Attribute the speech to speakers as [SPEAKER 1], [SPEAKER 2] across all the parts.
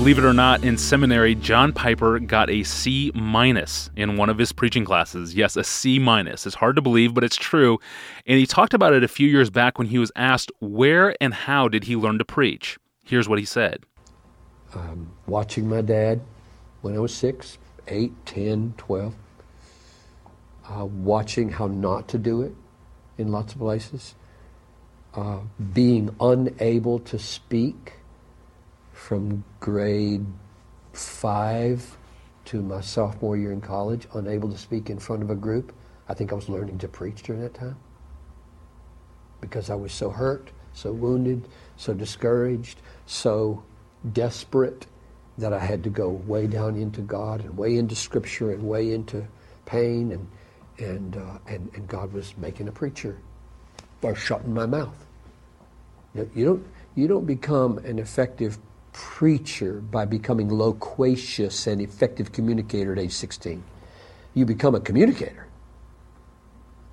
[SPEAKER 1] Believe it or not, in seminary, John Piper got a C minus in one of his preaching classes. Yes, a C minus. It's hard to believe, but it's true. And he talked about it a few years back when he was asked where and how did he learn to preach. Here's what he said
[SPEAKER 2] um, Watching my dad when I was six, eight, ten, twelve, uh, watching how not to do it in lots of places, uh, being unable to speak from grade five to my sophomore year in college, unable to speak in front of a group. I think I was learning to preach during that time because I was so hurt, so wounded, so discouraged, so desperate that I had to go way down into God and way into Scripture and way into pain and and uh, and, and God was making a preacher by shutting my mouth. You, you don't you don't become an effective preacher by becoming loquacious and effective communicator at age 16. You become a communicator,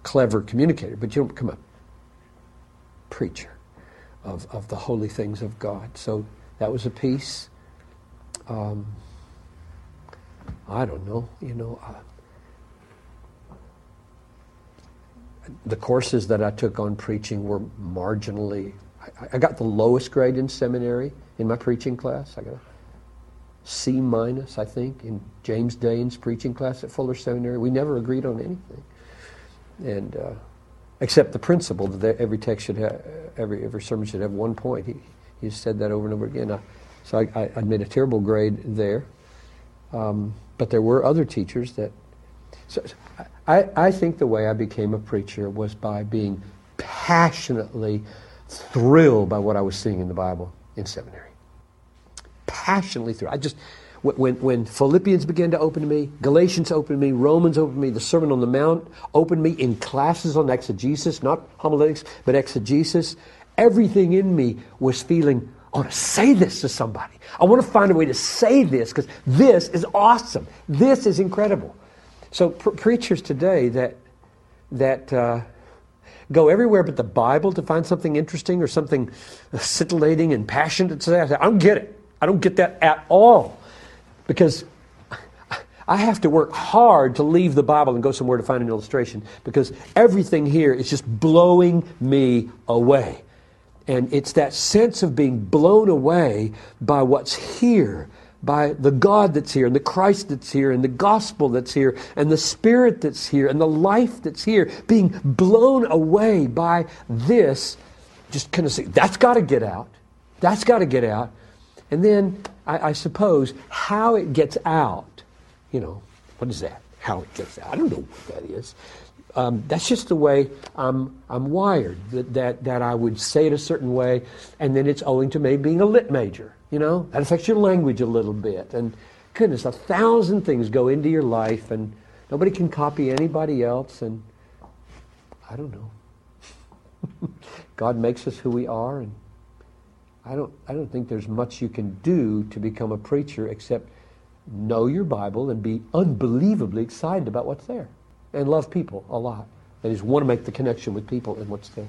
[SPEAKER 2] clever communicator, but you don't become a preacher of, of the holy things of God. So that was a piece. Um, I don't know, you know. Uh, the courses that I took on preaching were marginally. I, I got the lowest grade in seminary in my preaching class. I got a C minus, I think, in James Daane's preaching class at Fuller Seminary. We never agreed on anything, and uh, except the principle that every text should have, every every sermon should have one point. He he said that over and over again. I, so I, I, made a terrible grade there, um, but there were other teachers that. So I, I think the way I became a preacher was by being passionately thrilled by what I was seeing in the Bible in seminary passionately through. I just, when, when Philippians began to open to me, Galatians opened to me, Romans opened me, the Sermon on the Mount opened me in classes on exegesis, not homiletics, but exegesis, everything in me was feeling, I want to say this to somebody. I want to find a way to say this because this is awesome. This is incredible. So pr- preachers today that that uh, go everywhere but the Bible to find something interesting or something scintillating and passionate to say, I, don't get it. I don't get that at all because I have to work hard to leave the Bible and go somewhere to find an illustration because everything here is just blowing me away. And it's that sense of being blown away by what's here, by the God that's here, and the Christ that's here, and the gospel that's here, and the Spirit that's here, and the life that's here, being blown away by this. Just kind of say, that's got to get out. That's got to get out. And then I, I, suppose how it gets out, you know, what is that? How it gets out? I don't know what that is. Um, that's just the way I'm, I'm wired, that, that, that I would say it a certain way, and then it's owing to me being a lit major. You know, that affects your language a little bit. And goodness, a thousand things go into your life, and nobody can copy anybody else. And I don't know. God makes us who we are, and I don't, I don't think there's much you can do to become a preacher except know your Bible and be unbelievably excited about what's there and love people a lot. and is, want to make the connection with people and what's there.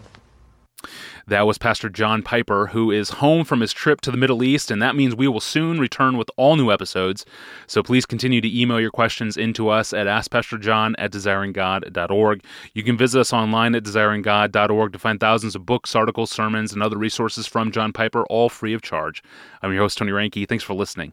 [SPEAKER 1] That was Pastor John Piper, who is home from his trip to the Middle East, and that means we will soon return with all new episodes. So please continue to email your questions into us at AskPastorJohn at DesiringGod.org. You can visit us online at DesiringGod.org to find thousands of books, articles, sermons, and other resources from John Piper, all free of charge. I'm your host, Tony Reinke. Thanks for listening.